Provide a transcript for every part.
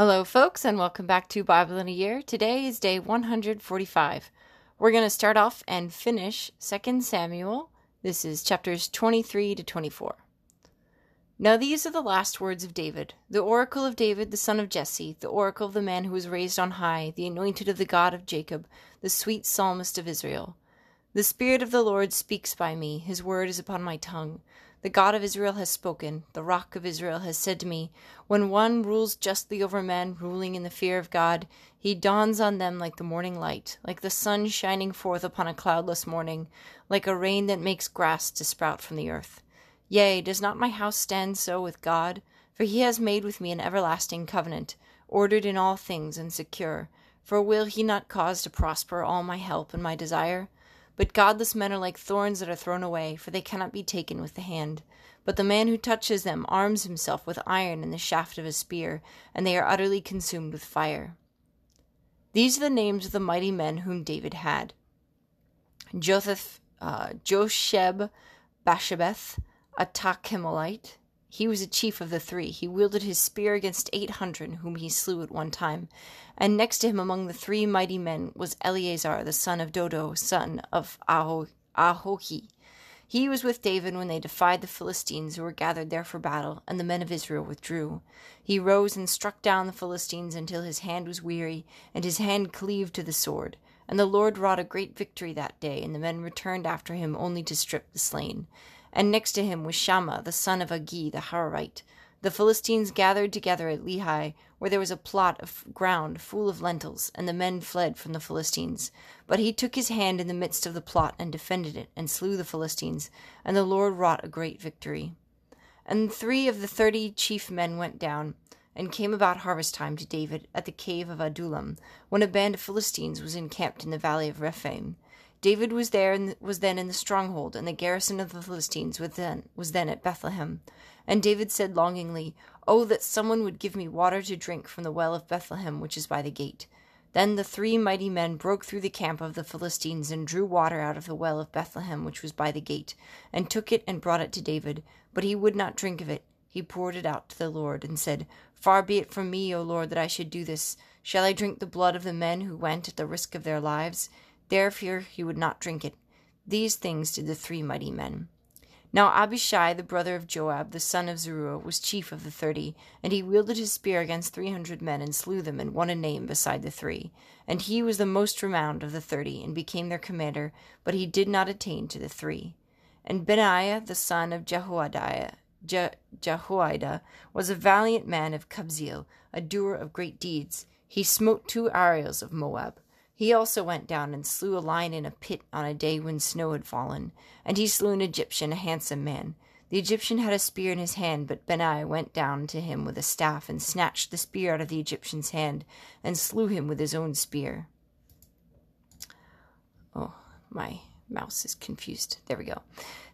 Hello, folks, and welcome back to Bible in a Year. Today is day 145. We're going to start off and finish 2 Samuel. This is chapters 23 to 24. Now, these are the last words of David, the oracle of David, the son of Jesse, the oracle of the man who was raised on high, the anointed of the God of Jacob, the sweet psalmist of Israel. The Spirit of the Lord speaks by me, his word is upon my tongue. The God of Israel has spoken, the rock of Israel has said to me, When one rules justly over men, ruling in the fear of God, he dawns on them like the morning light, like the sun shining forth upon a cloudless morning, like a rain that makes grass to sprout from the earth. Yea, does not my house stand so with God? For he has made with me an everlasting covenant, ordered in all things and secure. For will he not cause to prosper all my help and my desire? But godless men are like thorns that are thrown away, for they cannot be taken with the hand. But the man who touches them arms himself with iron and the shaft of a spear, and they are utterly consumed with fire. These are the names of the mighty men whom David had Jotheth, uh, Josheb, Bashabeth, a he was a chief of the three. He wielded his spear against eight hundred, whom he slew at one time. And next to him among the three mighty men was Eleazar, the son of Dodo, son of Aho- Ahohi. He was with David when they defied the Philistines who were gathered there for battle, and the men of Israel withdrew. He rose and struck down the Philistines until his hand was weary, and his hand cleaved to the sword. And the Lord wrought a great victory that day, and the men returned after him only to strip the slain and next to him was Shammah, the son of Agee the Hararite. The Philistines gathered together at Lehi, where there was a plot of ground full of lentils, and the men fled from the Philistines. But he took his hand in the midst of the plot and defended it, and slew the Philistines, and the Lord wrought a great victory. And three of the thirty chief men went down, and came about harvest time to David at the cave of Adullam, when a band of Philistines was encamped in the valley of Rephaim. David was there and was then in the stronghold, and the garrison of the Philistines was then was then at Bethlehem. And David said longingly, Oh, that someone would give me water to drink from the well of Bethlehem, which is by the gate. Then the three mighty men broke through the camp of the Philistines and drew water out of the well of Bethlehem, which was by the gate, and took it and brought it to David. But he would not drink of it. He poured it out to the Lord, and said, Far be it from me, O Lord, that I should do this. Shall I drink the blood of the men who went at the risk of their lives? Therefore he would not drink it. These things did the three mighty men. Now Abishai, the brother of Joab, the son of Zeruiah, was chief of the thirty, and he wielded his spear against three hundred men, and slew them, and won a name beside the three. And he was the most renowned of the thirty, and became their commander, but he did not attain to the three. And Benaiah, the son of Jehoiada, Je- Jehoiada, was a valiant man of Kabzeel, a doer of great deeds. He smote two Ariels of Moab. He also went down and slew a lion in a pit on a day when snow had fallen, and he slew an Egyptian, a handsome man. The Egyptian had a spear in his hand, but Benaiah went down to him with a staff and snatched the spear out of the Egyptian's hand and slew him with his own spear. Oh, my mouse is confused. There we go.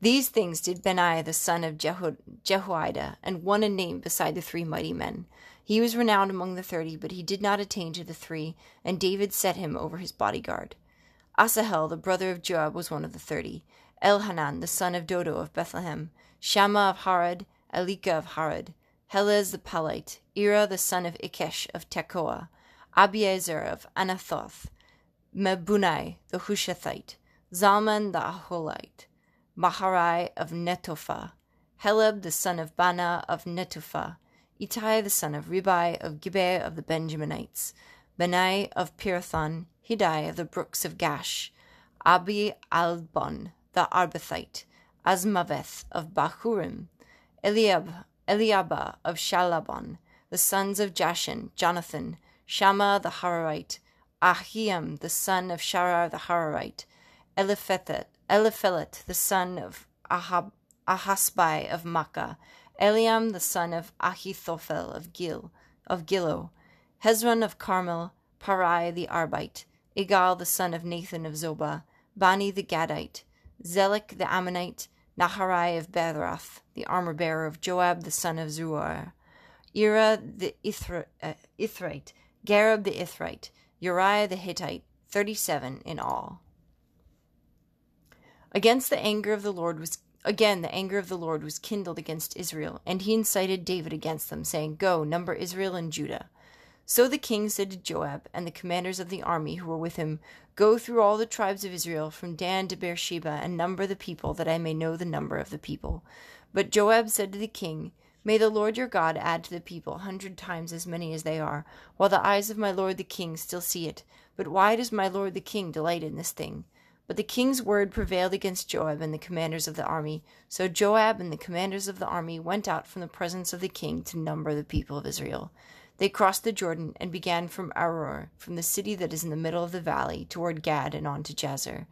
These things did Benaiah the son of Jeho- Jehoiada, and won a name beside the three mighty men. He was renowned among the thirty, but he did not attain to the three, and David set him over his bodyguard. Asahel, the brother of Joab, was one of the thirty. Elhanan, the son of Dodo of Bethlehem, Shammah of Harod, Elika of Harod, Helez the Palite, Ira the son of Ikkesh of Tekoa, Abiezer of Anathoth, Mebunnai the Hushathite, Zalman the Aholite, Maharai of Netophah, Heleb the son of Baanah of Netophah, Ittai the son of Ribai of Gibeah of the Benjaminites, Benai of Pirathon, Hiddai of the brooks of Gaash, Abi Albon the Arbathite, Azmaveth of Bahurim, Eliab, Eliabah of Shaalbon, the sons of Jashen, Jonathan, Shammah the Hararite, Ahiam the son of Sharar the Hararite, Eliphethet, Eliphelet the son of Ahab, of Maacah, Eliam the son of Ahithophel of Gil of Gilo, Hezron of Carmel, Paarai the Arbite, Igal the son of Nathan of Zobah, Bani the Gadite, Zelek the Ammonite, Naharai of Bethrath, the armor bearer of Joab the son of Zuar, Ira the Ithra, uh, Ithrite, Gareb the Ithrite, Uriah the Hittite, thirty-seven in all. Against the anger of the Lord was Again, the anger of the Lord was kindled against Israel, and he incited David against them, saying, Go, number Israel and Judah. So the king said to Joab and the commanders of the army who were with him, Go through all the tribes of Israel from Dan to Beersheba and number the people, that I may know the number of the people. But Joab said to the king, May the Lord your God add to the people a hundred times as many as they are, while the eyes of my lord the king still see it. But why does my lord the king delight in this thing? But the king's word prevailed against Joab and the commanders of the army. So Joab and the commanders of the army went out from the presence of the king to number the people of Israel. They crossed the Jordan and began from Aroer, from the city that is in the middle of the valley, toward Gad and on to Jazer.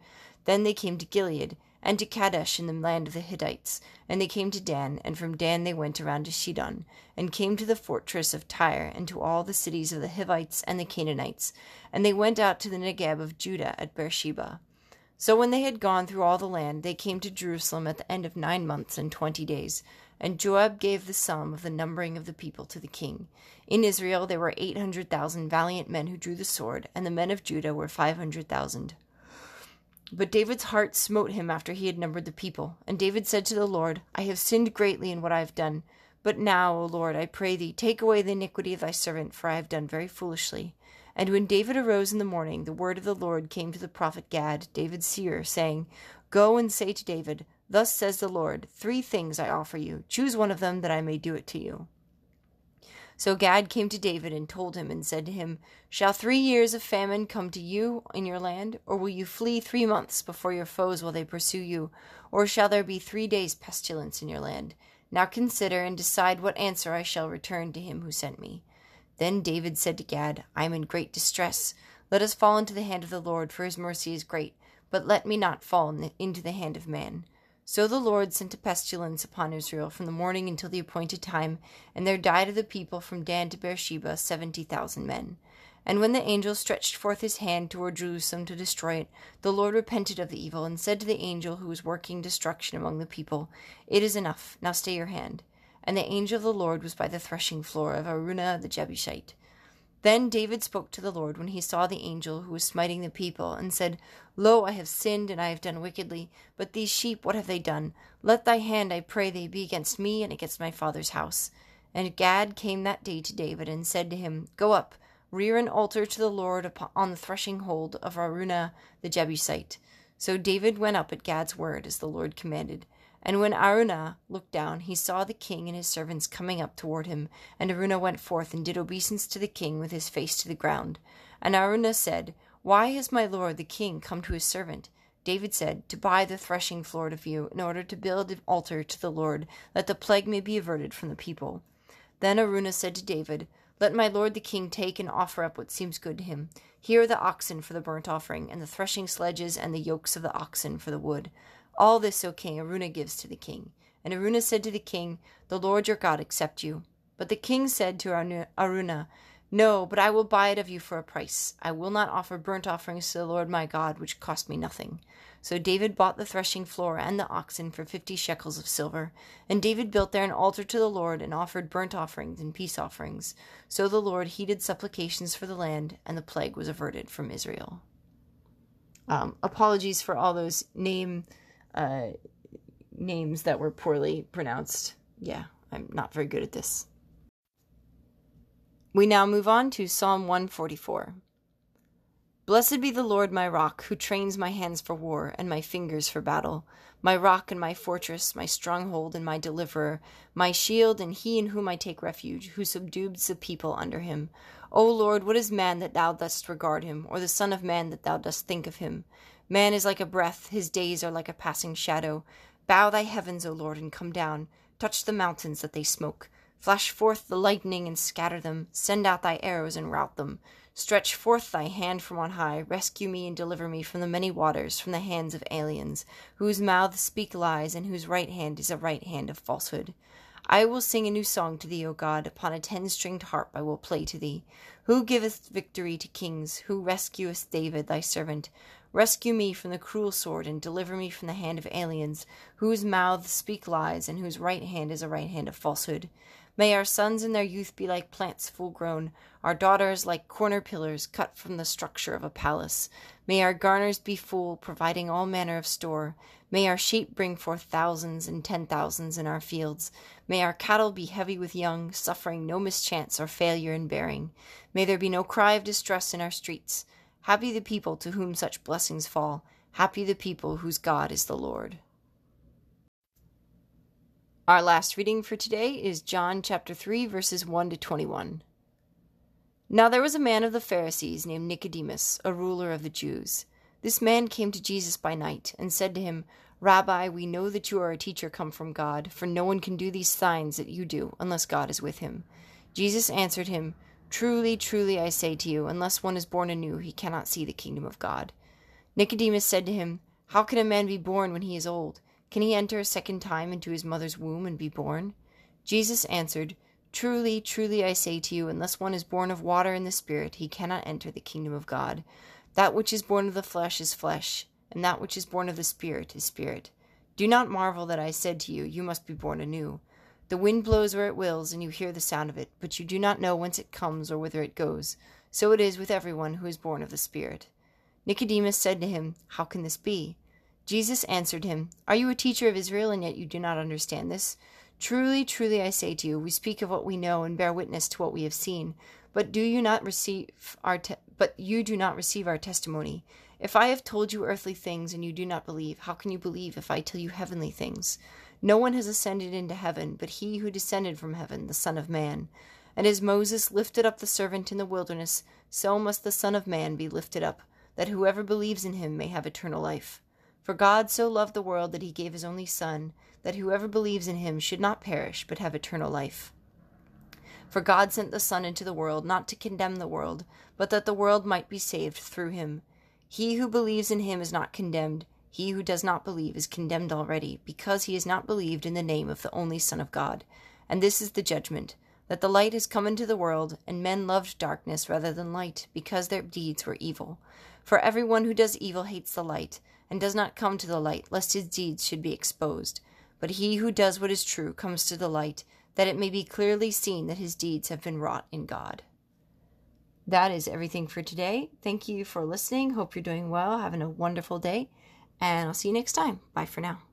Then they came to Gilead, and to Kadesh in the land of the Hittites, and they came to Dan, and from Dan they went around to Shidon, and came to the fortress of Tyre, and to all the cities of the Hivites and the Canaanites, and they went out to the Negeb of Judah at Beersheba. So when they had gone through all the land, they came to Jerusalem at the end of nine months and twenty days. And Joab gave the sum of the numbering of the people to the king. In Israel there were eight hundred thousand valiant men who drew the sword, and the men of Judah were five hundred thousand. But David's heart smote him after he had numbered the people. And David said to the Lord, I have sinned greatly in what I have done. But now, O Lord, I pray thee, take away the iniquity of thy servant, for I have done very foolishly. And when David arose in the morning, the word of the Lord came to the prophet Gad, David's seer, saying, Go and say to David, Thus says the Lord, Three things I offer you. Choose one of them, that I may do it to you. So Gad came to David and told him, and said to him, Shall three years of famine come to you in your land? Or will you flee three months before your foes while they pursue you? Or shall there be three days' pestilence in your land? Now consider and decide what answer I shall return to him who sent me. Then David said to Gad, I am in great distress. Let us fall into the hand of the Lord, for his mercy is great. But let me not fall into the hand of man. So the Lord sent a pestilence upon Israel from the morning until the appointed time, and there died of the people from Dan to Beersheba seventy thousand men. And when the angel stretched forth his hand toward Jerusalem to destroy it, the Lord repented of the evil, and said to the angel who was working destruction among the people, It is enough, now stay your hand. And the angel of the Lord was by the threshing floor of Araunah the Jebusite. Then David spoke to the Lord when he saw the angel who was smiting the people, and said, Lo, I have sinned, and I have done wickedly. But these sheep, what have they done? Let thy hand, I pray thee, be against me and against my father's house. And Gad came that day to David, and said to him, Go up, rear an altar to the Lord on the threshing hold of Araunah the Jebusite. So David went up at Gad's word, as the Lord commanded. And when Araunah looked down, he saw the king and his servants coming up toward him. And Araunah went forth and did obeisance to the king with his face to the ground. And Araunah said, Why has my lord the king come to his servant? David said, To buy the threshing floor of you, in order to build an altar to the Lord, that the plague may be averted from the people. Then Araunah said to David, Let my lord the king take and offer up what seems good to him. Here are the oxen for the burnt offering, and the threshing sledges, and the yokes of the oxen for the wood. All this, O king, Araunah gives to the king. And Araunah said to the king, The Lord your God accept you. But the king said to Araunah, No, but I will buy it of you for a price. I will not offer burnt offerings to the Lord my God, which cost me nothing. So David bought the threshing floor and the oxen for fifty shekels of silver. And David built there an altar to the Lord and offered burnt offerings and peace offerings. So the Lord heeded supplications for the land, and the plague was averted from Israel. Um, apologies for all those name uh, names that were poorly pronounced. Yeah, I'm not very good at this. We now move on to Psalm 144. Blessed be the Lord my rock, who trains my hands for war and my fingers for battle, my rock and my fortress, my stronghold and my deliverer, my shield and he in whom I take refuge, who subdues the people under him. O Lord, what is man that thou dost regard him, or the Son of man that thou dost think of him? Man is like a breath, his days are like a passing shadow. Bow thy heavens, O Lord, and come down. Touch the mountains that they smoke. Flash forth the lightning and scatter them. Send out thy arrows and rout them. Stretch forth thy hand from on high. Rescue me and deliver me from the many waters, from the hands of aliens, whose mouths speak lies, and whose right hand is a right hand of falsehood. I will sing a new song to thee, O God. Upon a ten stringed harp I will play to thee. Who giveth victory to kings? Who rescueth David thy servant? Rescue me from the cruel sword, and deliver me from the hand of aliens, whose mouths speak lies, and whose right hand is a right hand of falsehood. May our sons in their youth be like plants full grown, our daughters like corner pillars cut from the structure of a palace. May our garners be full, providing all manner of store. May our sheep bring forth thousands and ten thousands in our fields. May our cattle be heavy with young, suffering no mischance or failure in bearing. May there be no cry of distress in our streets. Happy the people to whom such blessings fall. Happy the people whose God is the Lord. Our last reading for today is John chapter 3 verses 1 to 21. Now there was a man of the Pharisees named Nicodemus, a ruler of the Jews. This man came to Jesus by night and said to him, Rabbi, we know that you are a teacher come from God, for no one can do these signs that you do unless God is with him. Jesus answered him, Truly, truly, I say to you, unless one is born anew, he cannot see the kingdom of God. Nicodemus said to him, How can a man be born when he is old? Can he enter a second time into his mother's womb and be born? Jesus answered, Truly, truly, I say to you, unless one is born of water and the Spirit, he cannot enter the kingdom of God. That which is born of the flesh is flesh, and that which is born of the Spirit is spirit. Do not marvel that I said to you, You must be born anew. The wind blows where it wills, and you hear the sound of it, but you do not know whence it comes or whither it goes. So it is with everyone who is born of the Spirit. Nicodemus said to him, How can this be? Jesus answered him, Are you a teacher of Israel, and yet you do not understand this? Truly, truly, I say to you, we speak of what we know and bear witness to what we have seen. But do you not receive our te- but you do not receive our testimony? If I have told you earthly things and you do not believe, how can you believe if I tell you heavenly things? No one has ascended into heaven but he who descended from heaven, the Son of Man. And as Moses lifted up the servant in the wilderness, so must the Son of Man be lifted up, that whoever believes in him may have eternal life. For God so loved the world that he gave his only Son, that whoever believes in him should not perish, but have eternal life. For God sent the Son into the world, not to condemn the world, but that the world might be saved through him. He who believes in him is not condemned. He who does not believe is condemned already, because he has not believed in the name of the only Son of God. And this is the judgment that the light has come into the world, and men loved darkness rather than light, because their deeds were evil. For everyone who does evil hates the light and does not come to the light, lest his deeds should be exposed. But he who does what is true comes to the light, that it may be clearly seen that his deeds have been wrought in God. That is everything for today. Thank you for listening. Hope you're doing well, having a wonderful day, and I'll see you next time. Bye for now.